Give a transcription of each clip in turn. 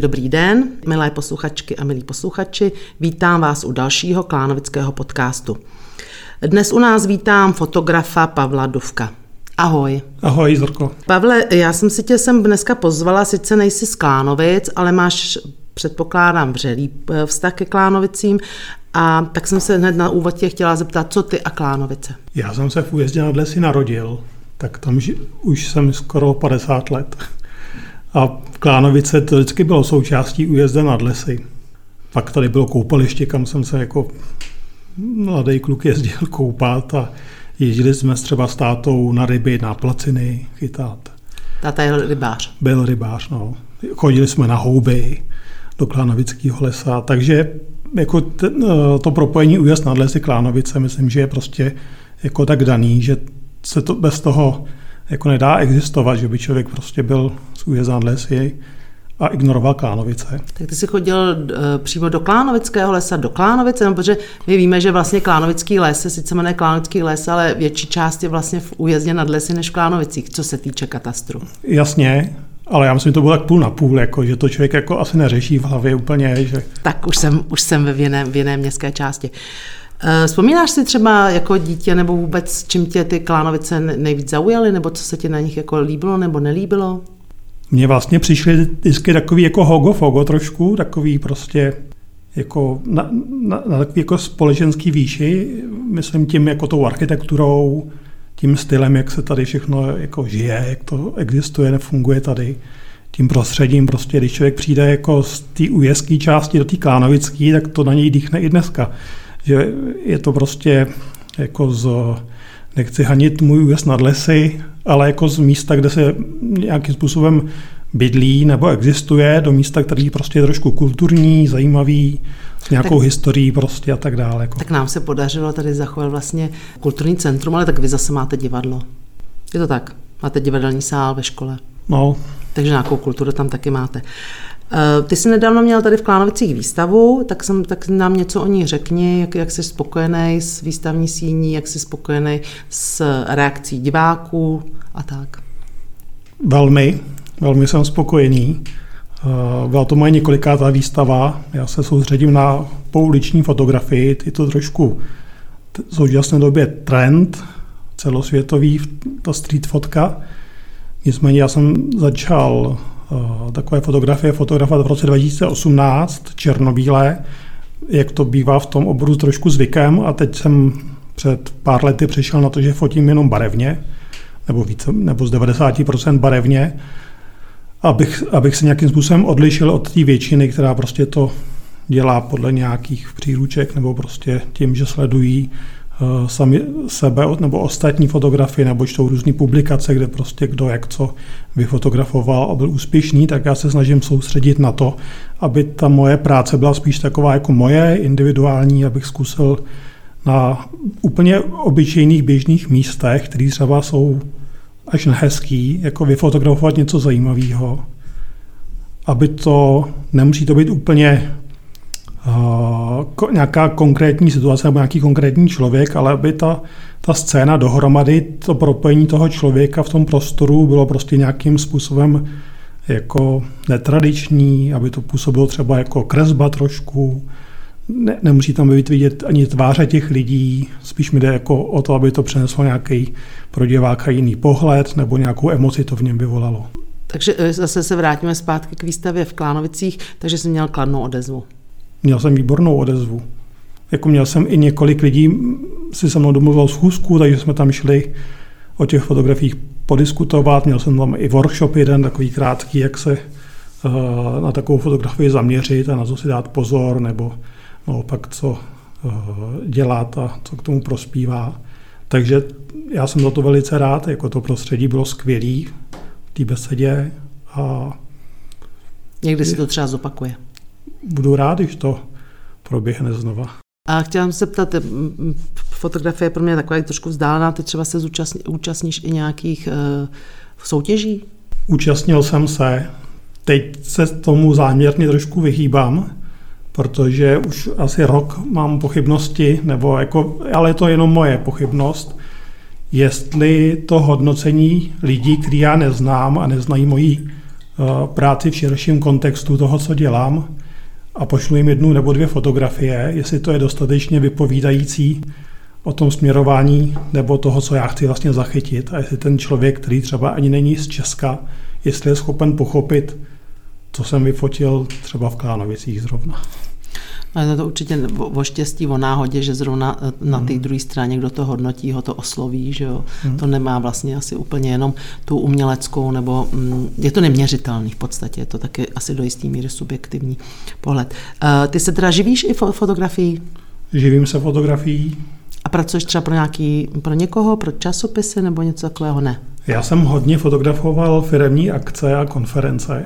Dobrý den, milé posluchačky a milí posluchači, vítám vás u dalšího klánovického podcastu. Dnes u nás vítám fotografa Pavla Duvka. Ahoj. Ahoj, Zorko. Pavle, já jsem si tě sem dneska pozvala, sice nejsi z Klánovic, ale máš, předpokládám, vřelý eh, vztah ke Klánovicím a tak jsem se hned na úvod tě chtěla zeptat, co ty a Klánovice? Já jsem se v újezdě nad lesy narodil, tak tam už jsem skoro 50 let. A v Klánovice to vždycky bylo součástí újezda nad lesy. Pak tady bylo koupaliště, kam jsem se jako mladý kluk jezdil koupat a jezdili jsme třeba s tátou na ryby, na placiny chytat. Táta je rybář. Byl rybář, no. Chodili jsme na houby do Klánovického lesa, takže jako to propojení újezd nad lesy Klánovice, myslím, že je prostě jako tak daný, že se to bez toho jako nedá existovat, že by člověk prostě byl z újezdán lesy a ignoroval Klánovice. Tak ty jsi chodil uh, přímo do Klánovického lesa, do Klánovice, no, protože my víme, že vlastně Klánovický les se sice jmenuje Klánovický les, ale větší část je vlastně v újezdě nad lesy než v Klánovicích, co se týče katastru. Jasně, ale já myslím, že to bylo tak půl na půl, jako, že to člověk jako asi neřeší v hlavě úplně. Že... Tak už jsem, už jsem ve v jiné, v jiné městské části. Eh, vzpomínáš si třeba jako dítě nebo vůbec, čím tě ty klánovice nejvíc zaujaly, nebo co se ti na nich jako líbilo nebo nelíbilo? Mně vlastně přišly vždycky takový jako hogo-fogo trošku, takový prostě jako na, na, na takový jako společenský výši, myslím tím jako tou architekturou, tím stylem, jak se tady všechno jako žije, jak to existuje, nefunguje tady, tím prostředím, prostě když člověk přijde jako z té újezdské části do té klánovické, tak to na něj dýchne i dneska že je to prostě jako z, nechci hanit můj újezd nad lesy, ale jako z místa, kde se nějakým způsobem bydlí nebo existuje, do místa, který prostě je trošku kulturní, zajímavý, s nějakou tak, historií prostě a tak dále. Jako. Tak nám se podařilo tady zachovat vlastně kulturní centrum, ale tak vy zase máte divadlo. Je to tak? Máte divadelní sál ve škole. No. Takže nějakou kulturu tam taky máte. Eh, ty jsi nedávno měl tady v Klánovicích výstavu, tak, jsem, tak nám něco o ní řekni, jak, jak jsi spokojený s výstavní síní, jak jsi spokojený s reakcí diváků a tak. Velmi, velmi jsem spokojený. Eh, byla to moje několikátá výstava. Já se soustředím na pouliční fotografii. Je to trošku v současné době trend celosvětový, ta street fotka. Nicméně já jsem začal takové fotografie fotografovat v roce 2018, černobílé, jak to bývá v tom oboru trošku zvykem. A teď jsem před pár lety přišel na to, že fotím jenom barevně, nebo, více, nebo z 90% barevně, abych, abych se nějakým způsobem odlišil od té většiny, která prostě to dělá podle nějakých příruček nebo prostě tím, že sledují Eh, sami sebe nebo ostatní fotografie nebo čtou různé publikace, kde prostě kdo jak co vyfotografoval a byl úspěšný, tak já se snažím soustředit na to, aby ta moje práce byla spíš taková jako moje, individuální, abych zkusil na úplně obyčejných běžných místech, které třeba jsou až hezký, jako vyfotografovat něco zajímavého, aby to, nemusí to být úplně nějaká konkrétní situace nebo nějaký konkrétní člověk, ale aby ta, ta scéna dohromady, to propojení toho člověka v tom prostoru bylo prostě nějakým způsobem jako netradiční, aby to působilo třeba jako kresba trošku, ne, nemusí tam být vidět ani tváře těch lidí, spíš mi jde jako o to, aby to přineslo nějaký pro diváka jiný pohled nebo nějakou emoci to v něm vyvolalo. Takže eh, zase se vrátíme zpátky k výstavě v Klánovicích, takže jsem měl kladnou odezvu. Měl jsem výbornou odezvu. Jako měl jsem i několik lidí, si se mnou domluvil schůzku, takže jsme tam šli o těch fotografiích podiskutovat. Měl jsem tam i workshop jeden, takový krátký, jak se uh, na takovou fotografii zaměřit a na co si dát pozor, nebo naopak co uh, dělat a co k tomu prospívá. Takže já jsem za to velice rád, jako to prostředí bylo skvělé v té besedě a Někdy si to třeba zopakuje budu rád, když to proběhne znova. A chtěla jsem se ptat, fotografie je pro mě taková trošku vzdálená, ty třeba se zúčastní, účastníš i nějakých uh, soutěží? Účastnil jsem se, teď se tomu záměrně trošku vyhýbám, protože už asi rok mám pochybnosti, nebo jako, ale je to jenom moje pochybnost, jestli to hodnocení lidí, který já neznám a neznají moji práci v širším kontextu toho, co dělám a pošlu jim jednu nebo dvě fotografie, jestli to je dostatečně vypovídající o tom směrování nebo toho, co já chci vlastně zachytit a jestli ten člověk, který třeba ani není z Česka, jestli je schopen pochopit, co jsem vyfotil třeba v Klánovicích zrovna. Ale je to určitě o štěstí, o náhodě, že zrovna eh, na té hmm. druhé straně, kdo to hodnotí, ho to osloví, že jo. Hmm. To nemá vlastně asi úplně jenom tu uměleckou, nebo mm, je to neměřitelný v podstatě, je to taky asi do jistý míry subjektivní pohled. Uh, ty se teda živíš i fotografií? Živím se fotografií. A pracuješ třeba pro nějaký, pro někoho, pro časopisy nebo něco takového? Ne. Já jsem hodně fotografoval firemní akce a konference,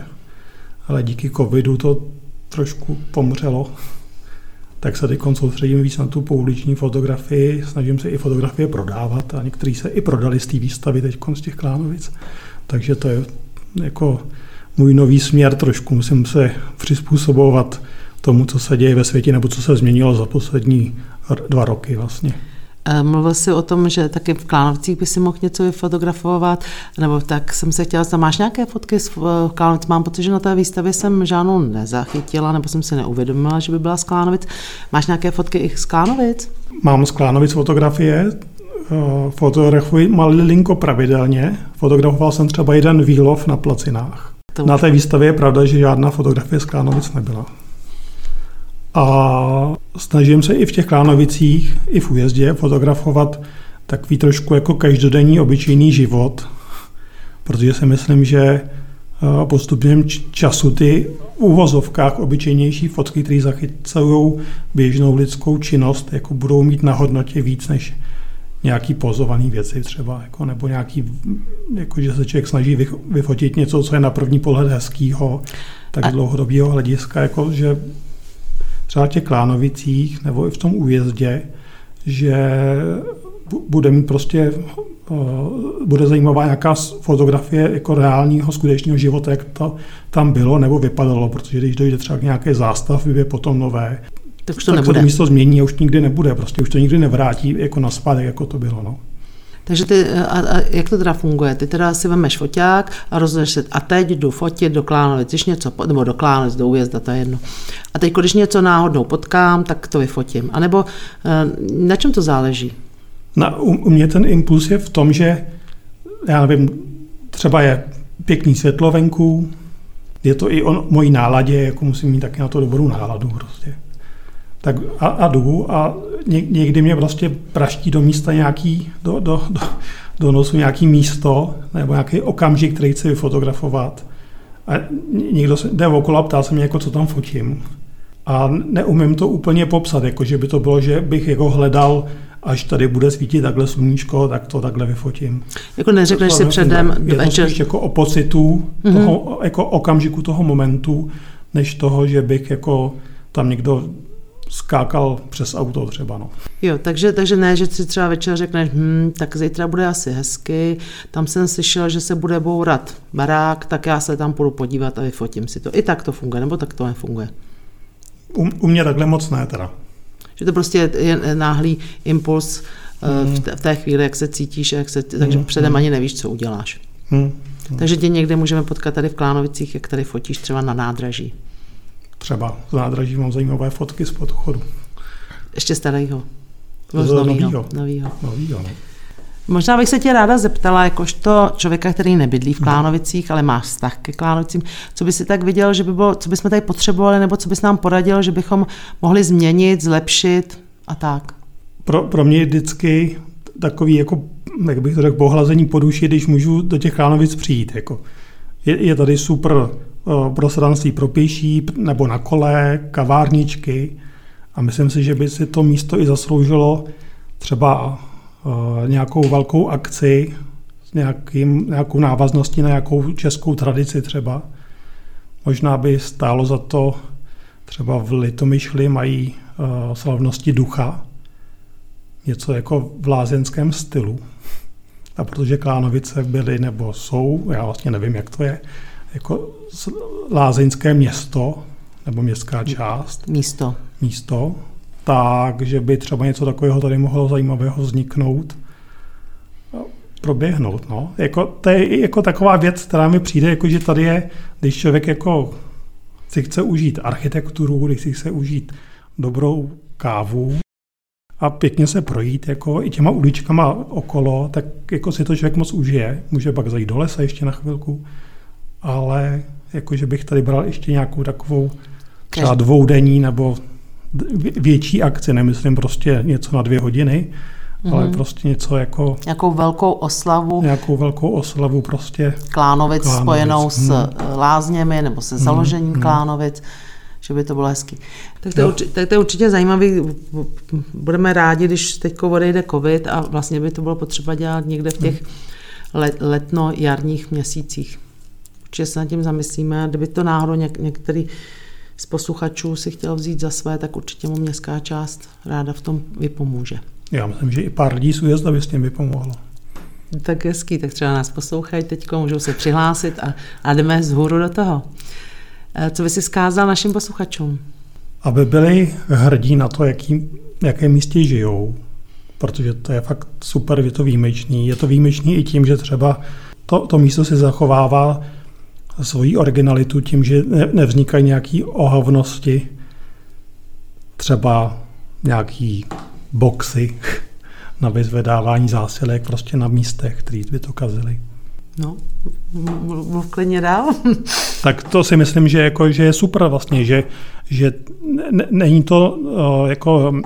ale díky covidu to trošku pomřelo tak se teď soustředím víc na tu pouliční fotografii, snažím se i fotografie prodávat a některý se i prodali z té výstavy teď z těch Klánovic. Takže to je jako můj nový směr trošku, musím se přizpůsobovat tomu, co se děje ve světě, nebo co se změnilo za poslední dva roky vlastně. Eh, mluvil jsi o tom, že taky v Klánovcích by si mohl něco vyfotografovat, nebo tak jsem se chtěla, zda máš nějaké fotky z eh, Klánovic? Mám pocit, že na té výstavě jsem žádnou nezachytila, nebo jsem si neuvědomila, že by byla z Klánovic. Máš nějaké fotky i z Klánovic? Mám z Klánovic fotografie, eh, fotografuji malilinko pravidelně. Fotografoval jsem třeba jeden výlov na placinách. To na té výstavě je pravda, že žádná fotografie z Klánovic nebyla. A snažím se i v těch Klánovicích, i v újezdě fotografovat takový trošku jako každodenní obyčejný život, protože si myslím, že eh, postupem času ty v uvozovkách obyčejnější fotky, které zachycují běžnou lidskou činnost, jako budou mít na hodnotě víc než nějaký pozovaný věci třeba, jako, nebo nějaký, jako, že se člověk snaží vyfotit něco, co je na první pohled hezkýho, tak dlouhodobého hlediska, jako, že třeba v těch Klánovicích nebo i v tom újezdě, že bude mít prostě eh, bude zajímavá nějaká fotografie jako reálního skutečného života, jak to tam bylo nebo vypadalo, protože když dojde třeba k nějaké zástavbě potom nové, tak, už to tak nebude. se to místo změní a už nikdy nebude, prostě už to nikdy nevrátí jako na zpátek, jako to bylo. No. Takže ty, a, a jak to teda funguje? Ty teda si vemeš foťák a rozhodneš se, a teď jdu fotit do Klánovic, když něco, nebo do Klánovic, do újezda, to je jedno. A teď, když něco náhodnou potkám, tak to vyfotím. A nebo eh, na čem to záleží? Na, u, u mě ten impuls je v tom, že já nevím, třeba je pěkný světlo venku, je to i o mojí náladě, jako musím mít taky na to dobrou náladu prostě tak a, a jdu a někdy mě prostě praští do místa nějaký, do, do, do, do nosu nějaký místo nebo nějaký okamžik, který chci vyfotografovat. A někdo se jde okolo a ptá se mě, jako co tam fotím. A neumím to úplně popsat, jako že by to bylo, že bych jako hledal, až tady bude svítit takhle sluníčko, tak to takhle vyfotím. Jako neřekneš si předem je to spíš jako o pocitu, mm-hmm. toho, jako okamžiku toho momentu, než toho, že bych jako tam někdo skákal přes auto třeba. No. Jo, takže, takže ne, že si třeba večer řekneš, hm, tak zítra bude asi hezky, tam jsem slyšel, že se bude bourat barák, tak já se tam půjdu podívat a vyfotím si to. I tak to funguje, nebo tak to nefunguje? U, u mě takhle moc ne teda. Že to prostě je náhlý impuls mm. v, té chvíli, jak se cítíš, jak se, takže mm. předem ani nevíš, co uděláš. Mm. Takže tě někde můžeme potkat tady v Klánovicích, jak tady fotíš třeba na nádraží. Třeba z nádraží mám zajímavé fotky z podchodu. Ještě starého. Novýho. Novýho. novýho no. Možná bych se tě ráda zeptala, jakožto člověka, který nebydlí v Klánovicích, ale má vztah ke Klánovicím, co by si tak viděl, že by bylo, co bychom tady potřebovali, nebo co bys nám poradil, že bychom mohli změnit, zlepšit a tak? Pro, pro mě vždycky takový, jako, jak bych to řekl, pohlazení poduši, když můžu do těch Klánovic přijít. Jako. Je, je tady super prostranství pro pěší nebo na kole, kavárničky a myslím si, že by si to místo i zasloužilo třeba nějakou velkou akci s nějakým, nějakou návazností na nějakou českou tradici třeba. Možná by stálo za to, třeba v Litomyšli mají slavnosti ducha, něco jako v lázeňském stylu. A protože Klánovice byly nebo jsou, já vlastně nevím, jak to je, jako lázeňské město, nebo městská část. Místo. Místo. Takže by třeba něco takového tady mohlo zajímavého vzniknout. proběhnout. No. Jako, to je jako taková věc, která mi přijde, jako že tady je, když člověk jako si chce užít architekturu, když si chce užít dobrou kávu a pěkně se projít jako i těma uličkama okolo, tak jako si to člověk moc užije. Může pak zajít do lesa ještě na chvilku, ale jako, že bych tady bral ještě nějakou takovou třeba dvoudenní nebo větší akci, nemyslím prostě něco na dvě hodiny, mm-hmm. ale prostě něco jako... Nějakou velkou oslavu. Nějakou velkou oslavu prostě. Klánovic, klánovic. spojenou s hmm. lázněmi nebo se založením hmm. klánovic že by to bylo hezký. Tak to, je, určitě, tak to je určitě zajímavý. Budeme rádi, když teď odejde covid a vlastně by to bylo potřeba dělat někde v těch let, letno-jarních měsících. Určitě se nad tím zamyslíme. Kdyby to náhodou něk, některý z posluchačů si chtěl vzít za své, tak určitě mu městská část ráda v tom vypomůže. Já myslím, že i pár lidí z újezda by s tím vypomohlo. Tak hezký, tak třeba nás poslouchají teď, můžou se přihlásit a, a jdeme z hůru do toho. Eh, co by si zkázal našim posluchačům? Aby byli hrdí na to, jaký, jaké místě žijou, protože to je fakt super, je to výjimečný. Je to výjimečný i tím, že třeba to, to místo si zachovává svoji originalitu tím, že ne, nevznikají nějaké ohavnosti, třeba nějaký boxy na vyzvedávání zásilek prostě na místech, které by to kazily. No, mluv klidně dál. tak to si myslím, že, jako, že je super vlastně, že, že ne, není to uh, jako hm,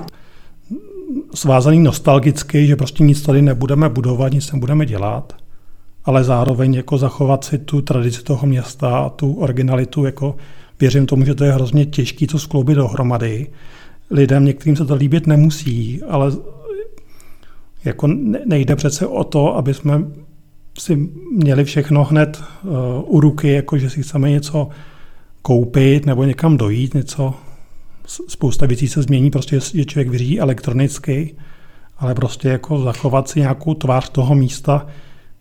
svázaný nostalgicky, že prostě nic tady nebudeme budovat, nic nebudeme dělat, ale zároveň jako zachovat si tu tradici toho města a tu originalitu, jako věřím tomu, že to je hrozně těžké to skloubit dohromady. Lidem některým se to líbit nemusí, ale jako nejde přece o to, aby jsme si měli všechno hned uh, u ruky, jako že si chceme něco koupit nebo někam dojít, něco, spousta věcí se změní, prostě že člověk vyřídí elektronicky, ale prostě jako zachovat si nějakou tvář toho místa,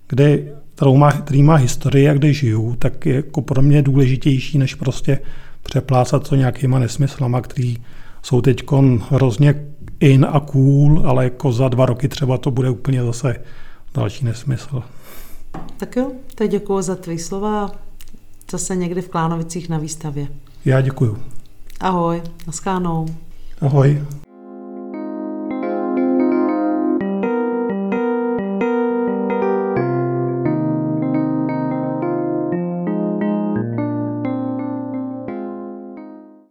kde, kterou má, který má historii a kde žiju, tak je jako pro mě důležitější, než prostě přeplácat to nějakýma nesmyslama, který jsou teď hrozně in a cool, ale jako za dva roky třeba to bude úplně zase další nesmysl. Tak jo, teď děkuji za tvý slova. Zase někdy v Klánovicích na výstavě. Já děkuju. Ahoj, naschánou. Ahoj.